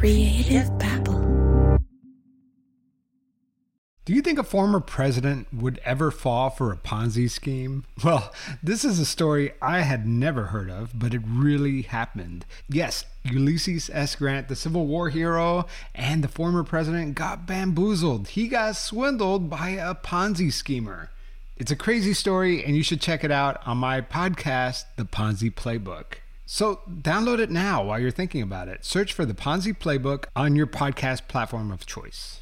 Creative Babble. Do you think a former president would ever fall for a Ponzi scheme? Well, this is a story I had never heard of, but it really happened. Yes, Ulysses S. Grant, the Civil War hero and the former president, got bamboozled. He got swindled by a Ponzi schemer. It's a crazy story, and you should check it out on my podcast, The Ponzi Playbook. So download it now while you're thinking about it. Search for The Ponzi Playbook on your podcast platform of choice.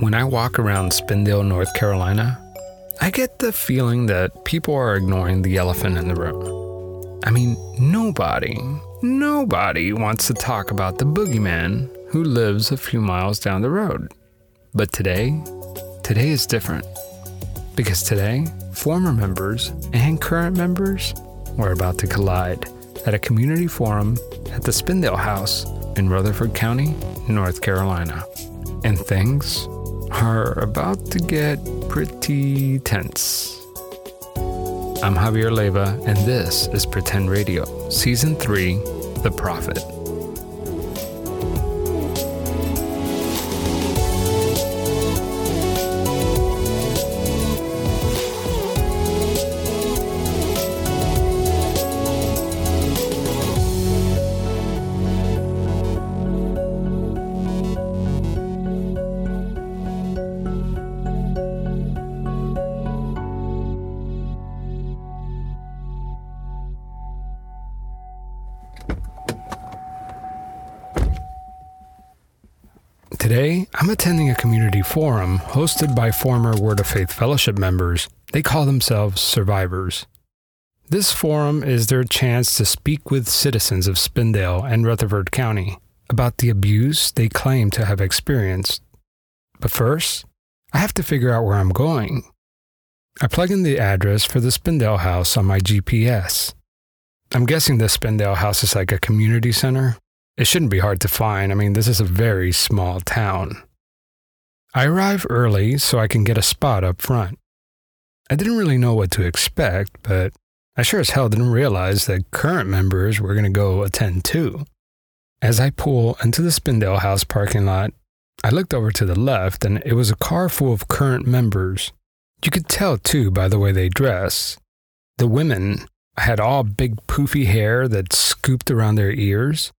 When I walk around Spindale, North Carolina, I get the feeling that people are ignoring the elephant in the room. I mean, nobody, nobody wants to talk about the boogeyman who lives a few miles down the road. But today, today is different. Because today, former members and current members are about to collide at a community forum at the Spindale House in Rutherford County, North Carolina. And things are about to get pretty tense. I'm Javier Leiva, and this is Pretend Radio, Season 3 The Prophet. Today, I'm attending a community forum hosted by former Word of Faith Fellowship members. They call themselves Survivors. This forum is their chance to speak with citizens of Spindale and Rutherford County about the abuse they claim to have experienced. But first, I have to figure out where I'm going. I plug in the address for the Spindale House on my GPS. I'm guessing the Spindale House is like a community center. It shouldn't be hard to find. I mean, this is a very small town. I arrive early so I can get a spot up front. I didn't really know what to expect, but I sure as hell didn't realize that current members were going to go attend too. As I pull into the Spindale House parking lot, I looked over to the left and it was a car full of current members. You could tell too by the way they dress. The women had all big poofy hair that scooped around their ears,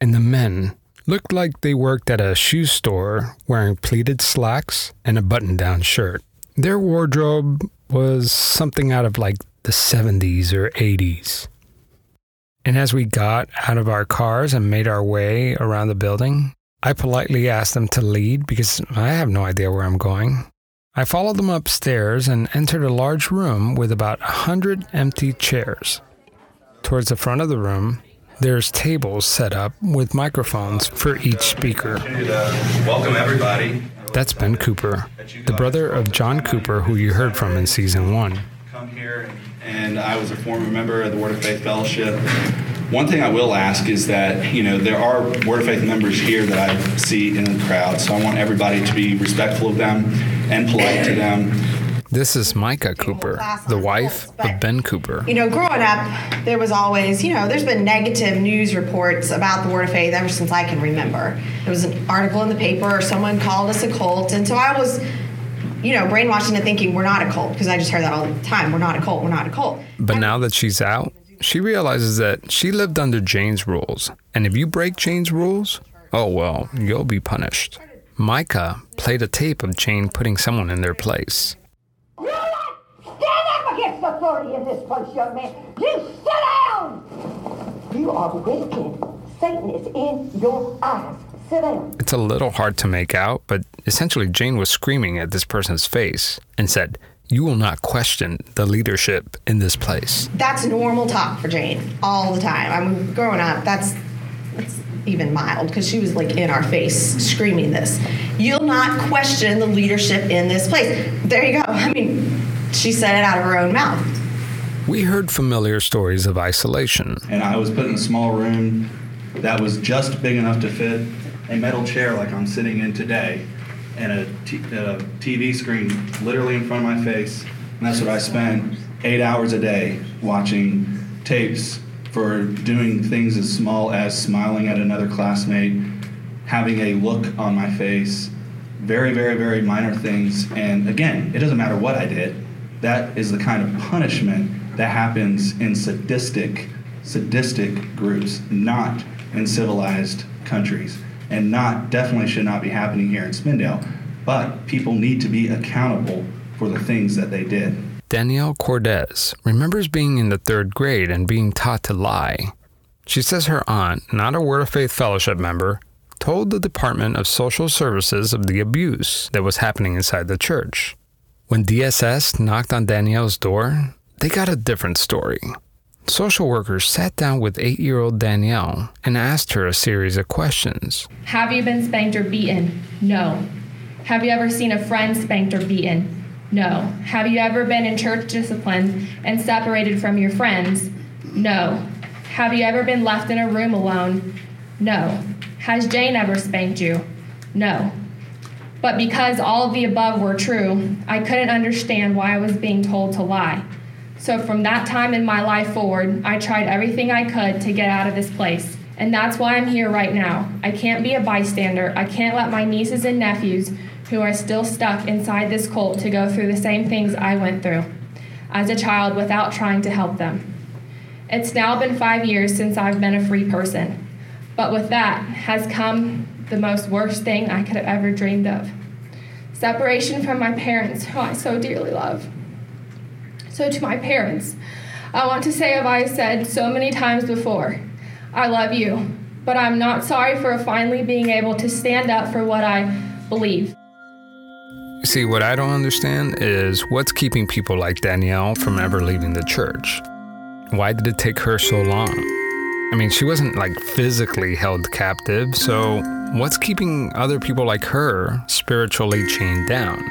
and the men looked like they worked at a shoe store wearing pleated slacks and a button down shirt. Their wardrobe was something out of like the 70s or 80s. And as we got out of our cars and made our way around the building, I politely asked them to lead because I have no idea where I'm going. I followed them upstairs and entered a large room with about a hundred empty chairs. Towards the front of the room, there's tables set up with microphones for each speaker. welcome everybody. That's Ben Cooper, the brother of John Cooper, who you heard from in season one. Come here, and I was a former member of the Word of Faith Fellowship. One thing I will ask is that you know there are Word of Faith members here that I see in the crowd, so I want everybody to be respectful of them and polite to them. This is Micah Cooper, the wife of Ben Cooper. You know, growing up, there was always, you know, there's been negative news reports about the Word of Faith ever since I can remember. There was an article in the paper, or someone called us a cult, and so I was, you know, brainwashed into thinking we're not a cult because I just heard that all the time. We're not a cult. We're not a cult. But now that she's out, she realizes that she lived under Jane's rules, and if you break Jane's rules, oh well, you'll be punished. Micah played a tape of Jane putting someone in their place. You stand up against authority in this place, young man. You sit down. You are wicked. Satan is in your eyes. Sit down. It's a little hard to make out, but essentially Jane was screaming at this person's face and said, You will not question the leadership in this place. That's normal talk for Jane all the time. I mean, growing up, that's that's even mild because she was like in our face screaming this. You'll not question the leadership in this place. There you go. I mean, she said it out of her own mouth. We heard familiar stories of isolation. And I was put in a small room that was just big enough to fit a metal chair like I'm sitting in today, and a, t- a TV screen literally in front of my face. And that's what I spent eight hours a day watching tapes for doing things as small as smiling at another classmate, having a look on my face, very, very, very minor things. And again, it doesn't matter what I did. That is the kind of punishment that happens in sadistic, sadistic groups, not in civilized countries, and not definitely should not be happening here in Spindale. But people need to be accountable for the things that they did. Danielle Cordes remembers being in the third grade and being taught to lie. She says her aunt, not a Word of Faith Fellowship member, told the Department of Social Services of the abuse that was happening inside the church. When DSS knocked on Danielle's door, they got a different story. Social workers sat down with eight year old Danielle and asked her a series of questions. Have you been spanked or beaten? No. Have you ever seen a friend spanked or beaten? No. Have you ever been in church discipline and separated from your friends? No. Have you ever been left in a room alone? No. Has Jane ever spanked you? No. But because all of the above were true, I couldn't understand why I was being told to lie. So from that time in my life forward, I tried everything I could to get out of this place. And that's why I'm here right now. I can't be a bystander. I can't let my nieces and nephews, who are still stuck inside this cult, to go through the same things I went through as a child without trying to help them. It's now been five years since I've been a free person. But with that has come the most worst thing I could have ever dreamed of separation from my parents, who I so dearly love. So, to my parents, I want to say, as I said so many times before, I love you, but I'm not sorry for finally being able to stand up for what I believe. See, what I don't understand is what's keeping people like Danielle from ever leaving the church. Why did it take her so long? I mean, she wasn't like physically held captive, so what's keeping other people like her spiritually chained down?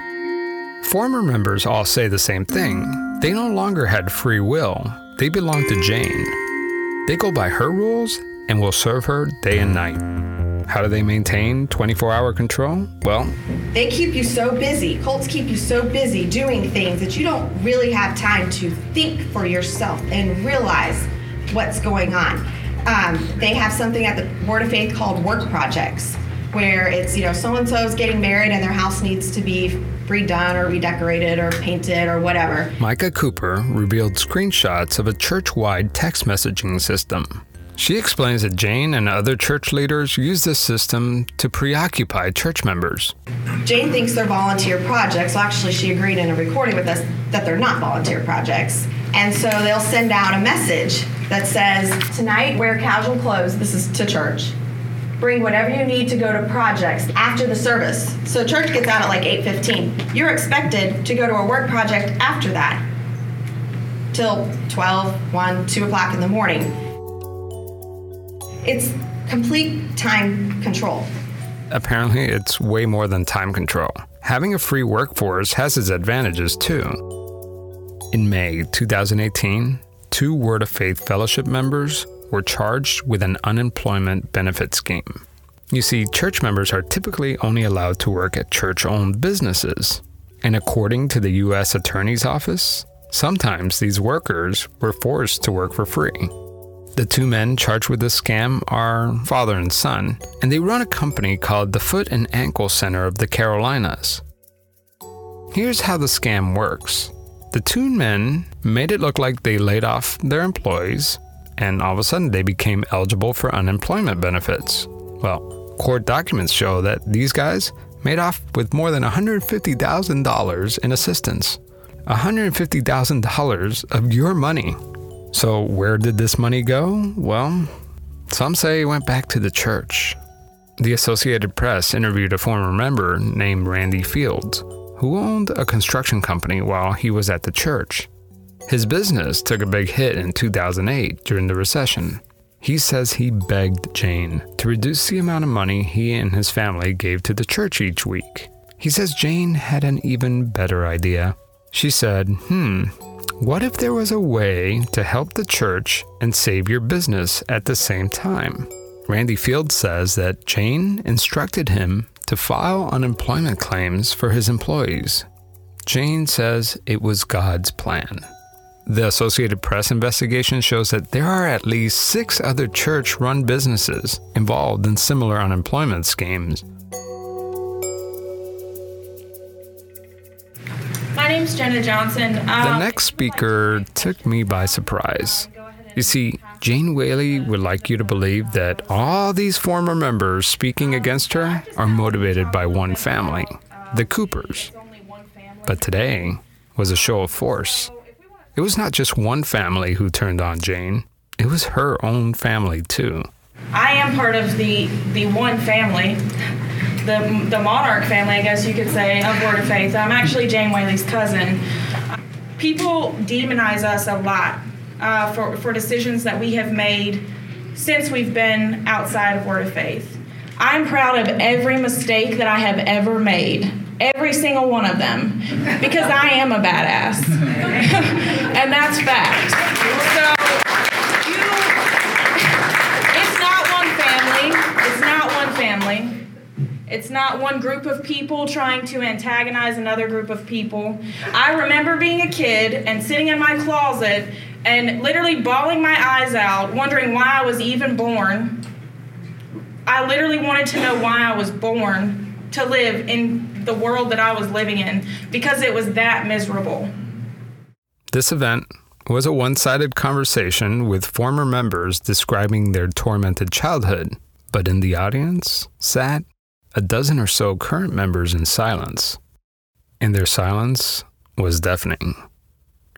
Former members all say the same thing. They no longer had free will, they belong to Jane. They go by her rules and will serve her day and night. How do they maintain 24 hour control? Well, They keep you so busy. Cults keep you so busy doing things that you don't really have time to think for yourself and realize what's going on. Um, they have something at the Word of Faith called work projects, where it's, you know, so and so is getting married and their house needs to be redone or redecorated or painted or whatever. Micah Cooper revealed screenshots of a church wide text messaging system. She explains that Jane and other church leaders use this system to preoccupy church members. Jane thinks they're volunteer projects. Well, actually, she agreed in a recording with us that they're not volunteer projects. And so they'll send out a message that says, Tonight, wear casual clothes. This is to church. Bring whatever you need to go to projects after the service. So church gets out at like 8:15. You're expected to go to a work project after that till 12, 1, 2 o'clock in the morning. It's complete time control. Apparently, it's way more than time control. Having a free workforce has its advantages too. In May 2018, two Word of Faith Fellowship members were charged with an unemployment benefit scheme. You see, church members are typically only allowed to work at church owned businesses. And according to the U.S. Attorney's Office, sometimes these workers were forced to work for free. The two men charged with this scam are father and son, and they run a company called the Foot and Ankle Center of the Carolinas. Here's how the scam works the two men made it look like they laid off their employees, and all of a sudden they became eligible for unemployment benefits. Well, court documents show that these guys made off with more than $150,000 in assistance. $150,000 of your money. So, where did this money go? Well, some say it went back to the church. The Associated Press interviewed a former member named Randy Fields, who owned a construction company while he was at the church. His business took a big hit in 2008 during the recession. He says he begged Jane to reduce the amount of money he and his family gave to the church each week. He says Jane had an even better idea. She said, Hmm, what if there was a way to help the church and save your business at the same time? Randy Field says that Jane instructed him to file unemployment claims for his employees. Jane says it was God's plan. The Associated Press investigation shows that there are at least six other church run businesses involved in similar unemployment schemes. My name's Jenna Johnson. The Um, next speaker took me by surprise. You see, Jane Whaley would like you to believe that all these former members speaking against her are motivated by one family, the Coopers. But today was a show of force. It was not just one family who turned on Jane, it was her own family too. I am part of the the one family, the the monarch family, I guess you could say, of Word of Faith. I'm actually Jane Whaley's cousin. People demonize us a lot uh, for for decisions that we have made since we've been outside of Word of Faith. I'm proud of every mistake that I have ever made, every single one of them, because I am a badass, and that's fact. So you it's not one family. It's not one family. It's not one group of people trying to antagonize another group of people. I remember being a kid and sitting in my closet and literally bawling my eyes out, wondering why I was even born. I literally wanted to know why I was born to live in the world that I was living in because it was that miserable. This event was a one sided conversation with former members describing their tormented childhood, but in the audience sat a dozen or so current members in silence. And their silence was deafening.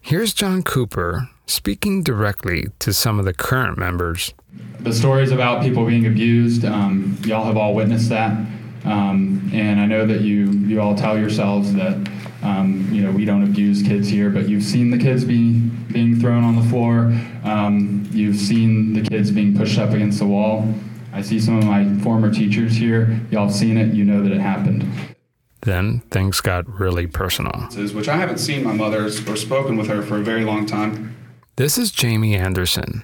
Here's John Cooper speaking directly to some of the current members. the stories about people being abused, um, y'all have all witnessed that. Um, and I know that you, you all tell yourselves that, um, you know, we don't abuse kids here, but you've seen the kids being, being thrown on the floor. Um, you've seen the kids being pushed up against the wall. I see some of my former teachers here. Y'all have seen it. You know that it happened. Then things got really personal. Which I haven't seen my mother or spoken with her for a very long time. This is Jamey Anderson.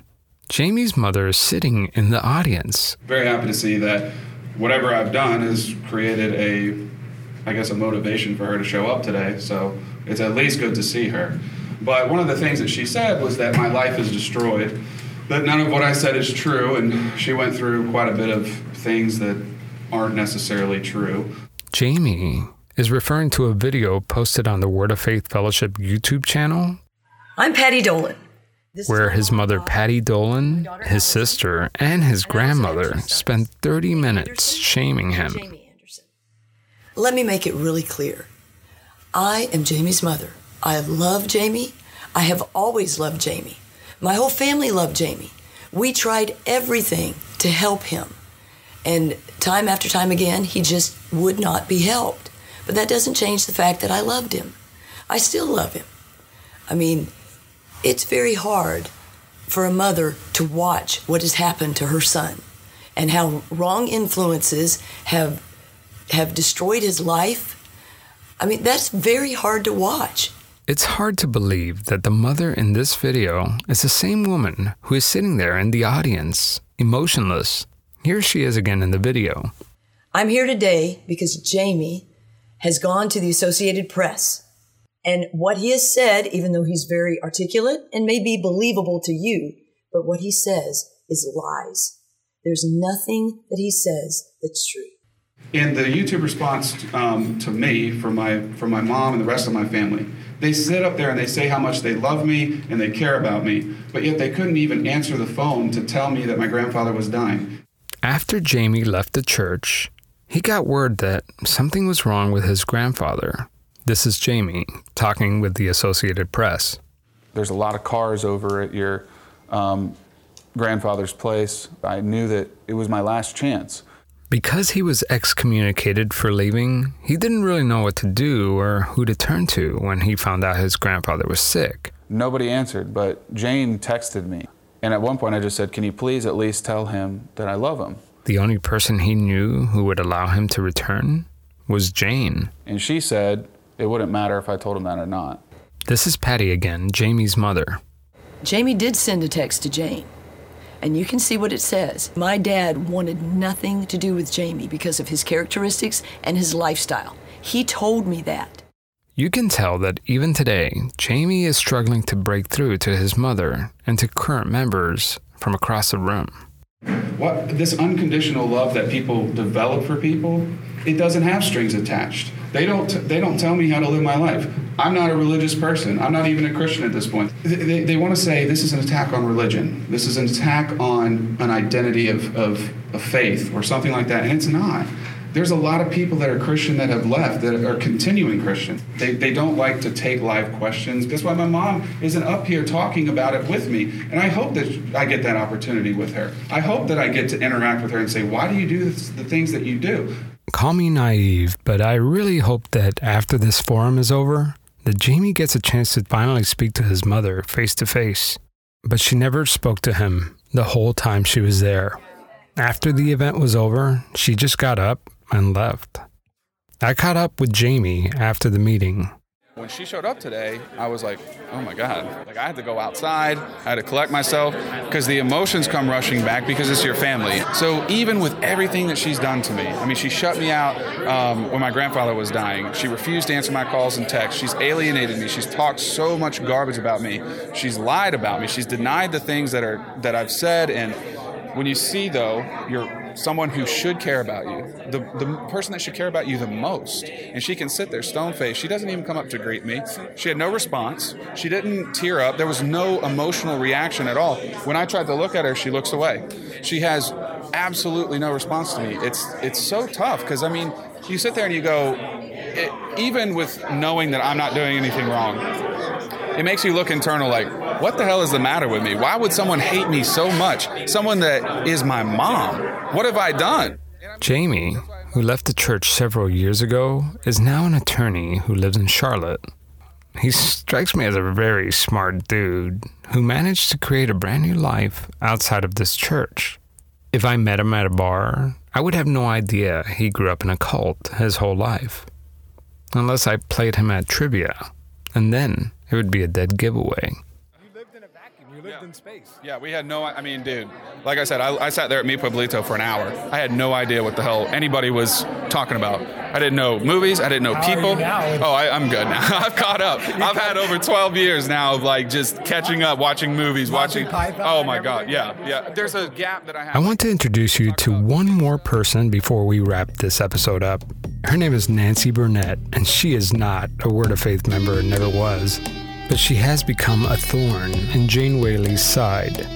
Jamey's mother is sitting in the audience. Very happy to see that whatever I've done has created a, I guess, a motivation for her to show up today. So it's at least good to see her. But one of the things that she said was that my life is destroyed, that none of what I said is true, and she went through quite a bit of things that aren't necessarily true. Jamey is referring to a video posted on the Word of Faith Fellowship YouTube channel I'm Patty Dolan. Where his mother Patty Dolan, his sister, and his grandmother spent 30 minutes shaming him. Let me make it really clear. I am Jamey's mother. I love Jamey. I have always loved Jamey. My whole family loved Jamey. We tried everything to help him. And time after time again, he just would not be helped. But that doesn't change the fact that I loved him. I still love him. I mean, it's very hard for a mother to watch what has happened to her son and how wrong influences have have destroyed his life. I mean, that's very hard to watch. It's hard to believe that the mother in this video is the same woman who is sitting there in the audience, emotionless. Here she is again in the video. I'm here today because Jamey has gone to the Associated Press. And what he has said, even though he's very articulate and may be believable to you, but what he says is lies. There's nothing that he says that's true. In the YouTube response um, to me from my from my mom and the rest of my family, they sit up there and they say how much they love me and they care about me, but yet they couldn't even answer the phone to tell me that my grandfather was dying. After Jamey left the church, he got word that something was wrong with his grandfather. This is Jamey talking with the Associated Press. There's a lot of cars over at your um, grandfather's place. I knew that it was my last chance. Because he was excommunicated for leaving, he didn't really know what to do or who to turn to when he found out his grandfather was sick. Nobody answered, but Jane texted me. And at one point, I just said, Can you please at least tell him that I love him? The only person he knew who would allow him to return was Jane. And she said it wouldn't matter if I told him that or not. This is Patty again, Jamey's mother. Jamey did send a text to Jane. And you can see what it says. My dad wanted nothing to do with Jamey because of his characteristics and his lifestyle. He told me that. You can tell that even today, Jamey is struggling to break through to his mother and to current members from across the room. What this unconditional love that people develop for people, it doesn't have strings attached. They don't. They don't tell me how to live my life. I'm not a religious person. I'm not even a Christian at this point. They, they, they want to say this is an attack on religion. This is an attack on an identity of, of, of faith or something like that, and it's not there's a lot of people that are Christian that have left that are continuing Christian. They, they don't like to take live questions. That's why my mom isn't up here talking about it with me. And I hope that I get that opportunity with her. I hope that I get to interact with her and say, why do you do this, the things that you do? Call me naive, but I really hope that after this forum is over, that Jamey gets a chance to finally speak to his mother face to face. But she never spoke to him the whole time she was there. After the event was over, she just got up and left. I caught up with Jamey after the meeting. When she showed up today, I was like, oh my God. Like, I had to go outside, I had to collect myself, because the emotions come rushing back because it's your family. So, even with everything that she's done to me, I mean, she shut me out um, when my grandfather was dying. She refused to answer my calls and texts. She's alienated me. She's talked so much garbage about me. She's lied about me. She's denied the things that, are, that I've said. And when you see, though, your someone who should care about you, the, the person that should care about you the most. And she can sit there stone faced. She doesn't even come up to greet me. She had no response. She didn't tear up. There was no emotional reaction at all. When I tried to look at her, she looks away. She has absolutely no response to me. It's it's so tough because I mean, you sit there and you go, it, even with knowing that I'm not doing anything wrong, it makes you look internal like, what the hell is the matter with me? Why would someone hate me so much? Someone that is my mom. What have I done? Jamey, who left the church several years ago, is now an attorney who lives in Charlotte. He strikes me as a very smart dude who managed to create a brand new life outside of this church. If I met him at a bar, I would have no idea he grew up in a cult his whole life. Unless I played him at trivia, and then it would be a dead giveaway lived yeah. in space. Yeah, we had no. I mean, dude, like I said, I, I, sat there at Mi Pueblito for an hour. I had no idea what the hell anybody was talking about. I didn't know movies. I didn't know How people. Oh, I, am good now. I've caught up. I've had over 12 years now of like just catching up, watching movies, watching. Oh my God, yeah, yeah. There's a gap that I have. I want to introduce you to one more person before we wrap this episode up. Her name is Nancy Burnett, and she is not a Word of Faith member and never was but she has become a thorn in Jane Whaley's side.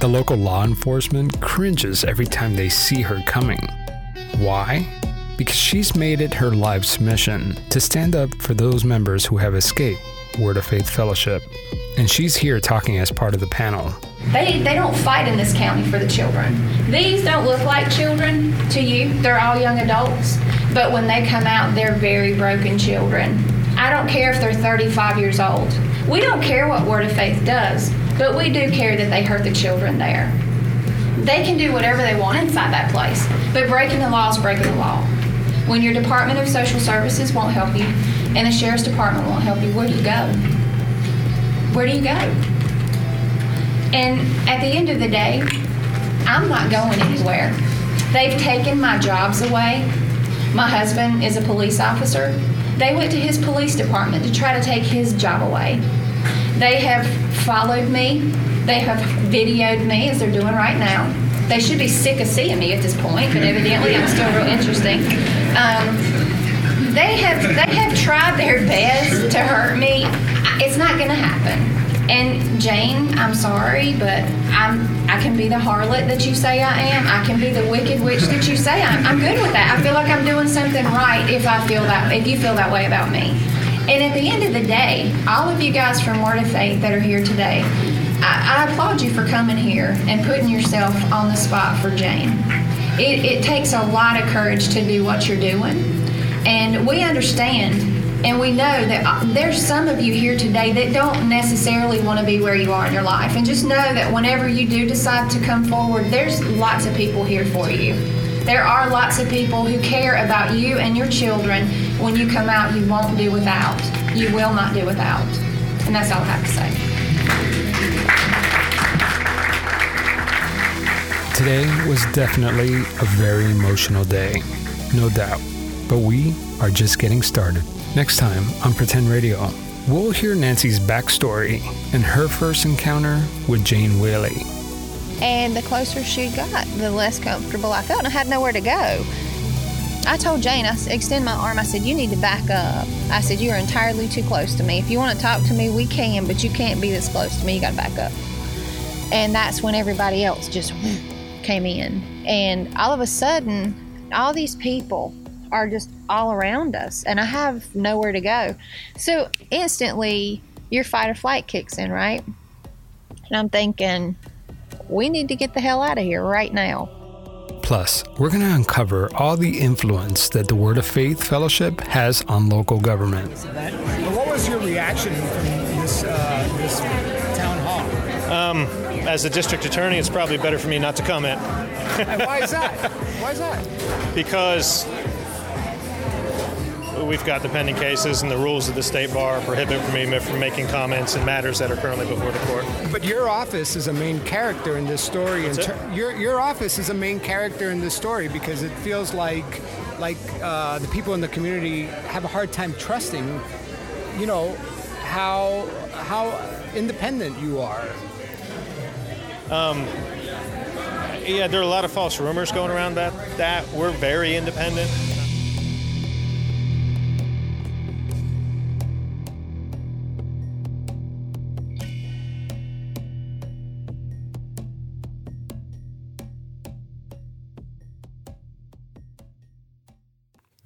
The local law enforcement cringes every time they see her coming. Why? Because she's made it her life's mission to stand up for those members who have escaped Word of Faith Fellowship. And she's here talking as part of the panel. They, they don't fight in this county for the children. These don't look like children to you, they're all young adults. But when they come out, they're very broken children. I don't care if they're 35 years old. We don't care what Word of Faith does, but we do care that they hurt the children there. They can do whatever they want inside that place, but breaking the law is breaking the law. When your Department of Social Services won't help you and the Sheriff's Department won't help you, where do you go? Where do you go? And at the end of the day, I'm not going anywhere. They've taken my jobs away. My husband is a police officer. They went to his police department to try to take his job away. They have followed me. They have videoed me as they're doing right now. They should be sick of seeing me at this point, but evidently I'm still real interesting. Um, they have they have tried their best to hurt me. It's not going to happen. And Jane, I'm sorry, but I'm I can be the harlot that you say I am. I can be the wicked witch that you say I am. I'm good with that. I feel like I'm doing something right if I feel that if you feel that way about me. And at the end of the day, all of you guys from Word of Faith that are here today, I, I applaud you for coming here and putting yourself on the spot for Jane. It, it takes a lot of courage to do what you're doing, and we understand and we know that uh, there's some of you here today that don't necessarily want to be where you are in your life. And just know that whenever you do decide to come forward, there's lots of people here for you. There are lots of people who care about you and your children. When you come out, you won't do without. You will not do without. And that's all I have to say. Today was definitely a very emotional day, no doubt. But we are just getting started. Next time on Pretend Radio, we'll hear Nancy's backstory and her first encounter with Jane Whaley. And the closer she got, the less comfortable I felt, I had nowhere to go. I told Jane, I extend my arm. I said, you need to back up. I said, you are entirely too close to me. If you want to talk to me, we can, but you can't be this close to me. You got to back up. And that's when everybody else just came in. And all of a sudden, all these people are just all around us, and I have nowhere to go. So instantly, your fight or flight kicks in, right? And I'm thinking, we need to get the hell out of here right now. Plus, we're going to uncover all the influence that the Word of Faith Fellowship has on local government. What was your reaction from this, uh, this town hall? Um, as a district attorney, it's probably better for me not to comment. And why is that? Why is that? because we've got the pending cases and the rules of the state bar prohibit me from making comments in matters that are currently before the court. But your office is a main character in this story. That's ter- your your office is a main character in this story because it feels like like uh, the people in the community have a hard time trusting, you know, how how independent you are. Um, yeah, there are a lot of false rumors going around that that we're very independent.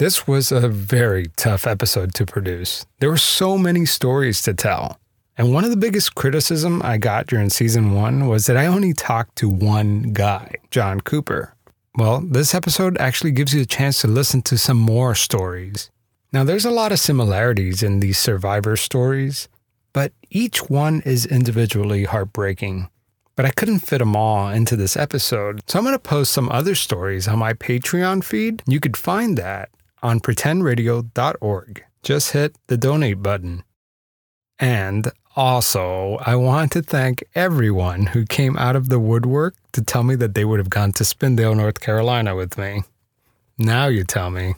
This was a very tough episode to produce. There were so many stories to tell. And one of the biggest criticism I got during season one was that I only talked to one guy, John Cooper. Well, this episode actually gives you a chance to listen to some more stories. Now, there's a lot of similarities in these survivor stories, but each one is individually heartbreaking. But I couldn't fit them all into this episode, so I'm going to post some other stories on my Patreon feed. You could find that on pretendradio.org. Just hit the donate button. And also, I want to thank everyone who came out of the woodwork to tell me that they would have gone to Spindale, North Carolina with me. Now you tell me.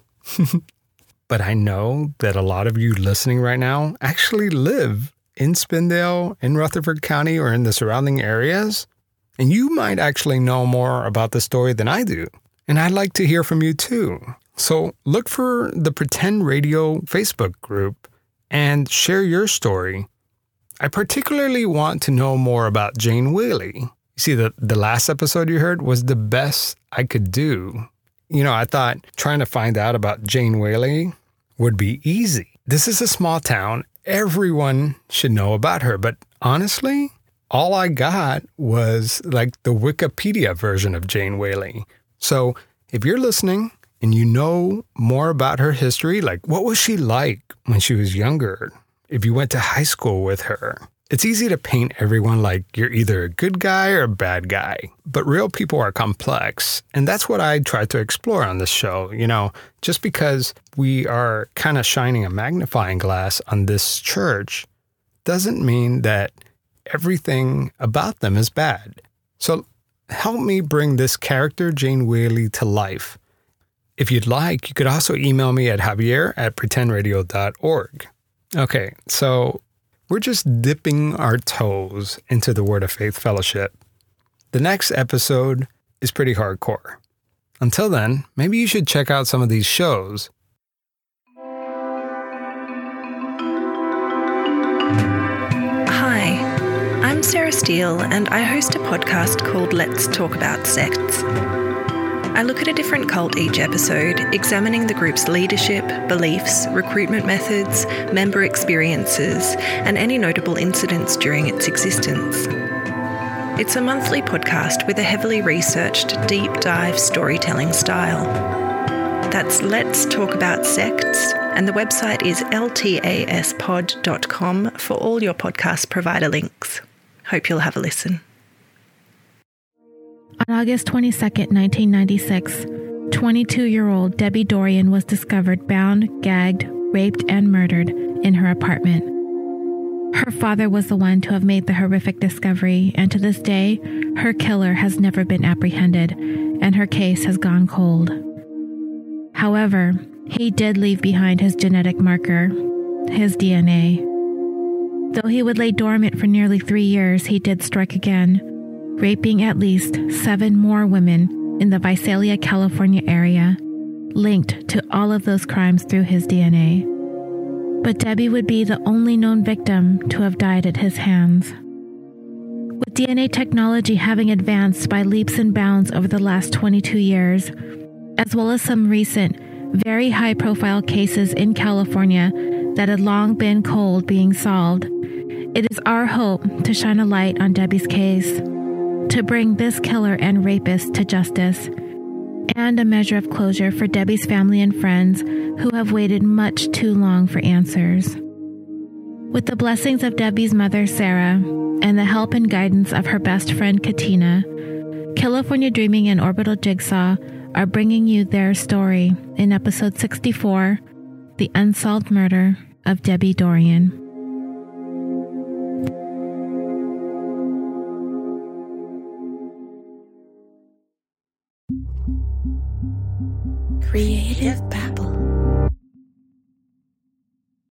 but I know that a lot of you listening right now actually live in Spindale, in Rutherford County, or in the surrounding areas. And you might actually know more about the story than I do. And I'd like to hear from you too. So look for the Pretend Radio Facebook group and share your story. I particularly want to know more about Jane Whaley. You see, the, the last episode you heard was the best I could do. You know, I thought trying to find out about Jane Whaley would be easy. This is a small town. Everyone should know about her. But honestly, all I got was like the Wikipedia version of Jane Whaley. So if you're listening and you know more about her history, like what was she like when she was younger? If you went to high school with her, it's easy to paint everyone like you're either a good guy or a bad guy, but real people are complex. And that's what I try to explore on this show. You know, just because we are kind of shining a magnifying glass on this church doesn't mean that everything about them is bad. So help me bring this character, Jane Whaley, to life. If you'd like, you could also email me at javier at pretendradio.org. Okay, so we're just dipping our toes into the Word of Faith Fellowship. The next episode is pretty hardcore. Until then, maybe you should check out some of these shows. Hi, I'm Sarah Steele, and I host a podcast called Let's Talk About Sects. I look at a different cult each episode, examining the group's leadership, beliefs, recruitment methods, member experiences, and any notable incidents during its existence. It's a monthly podcast with a heavily researched, deep dive storytelling style. That's Let's Talk About Sects, and the website is ltaspod.com for all your podcast provider links. Hope you'll have a listen. On August 22, 1996, 22 year old Debbie Dorian was discovered bound, gagged, raped, and murdered in her apartment. Her father was the one to have made the horrific discovery, and to this day, her killer has never been apprehended, and her case has gone cold. However, he did leave behind his genetic marker, his DNA. Though he would lay dormant for nearly three years, he did strike again, raping at least seven more women in the Visalia, California area, linked to all of those crimes through his DNA. But Debbie would be the only known victim to have died at his hands. With DNA technology having advanced by leaps and bounds over the last 22 years, as well as some recent, very high profile cases in California that had long been cold being solved, it is our hope to shine a light on Debbie's case, to bring this killer and rapist to justice, and a measure of closure for Debbie's family and friends who have waited much too long for answers. With the blessings of Debbie's mother, Sarah, and the help and guidance of her best friend, Katina, California Dreaming and Orbital Jigsaw are bringing you their story in episode 64 The Unsolved Murder of Debbie Dorian. Creative Babble.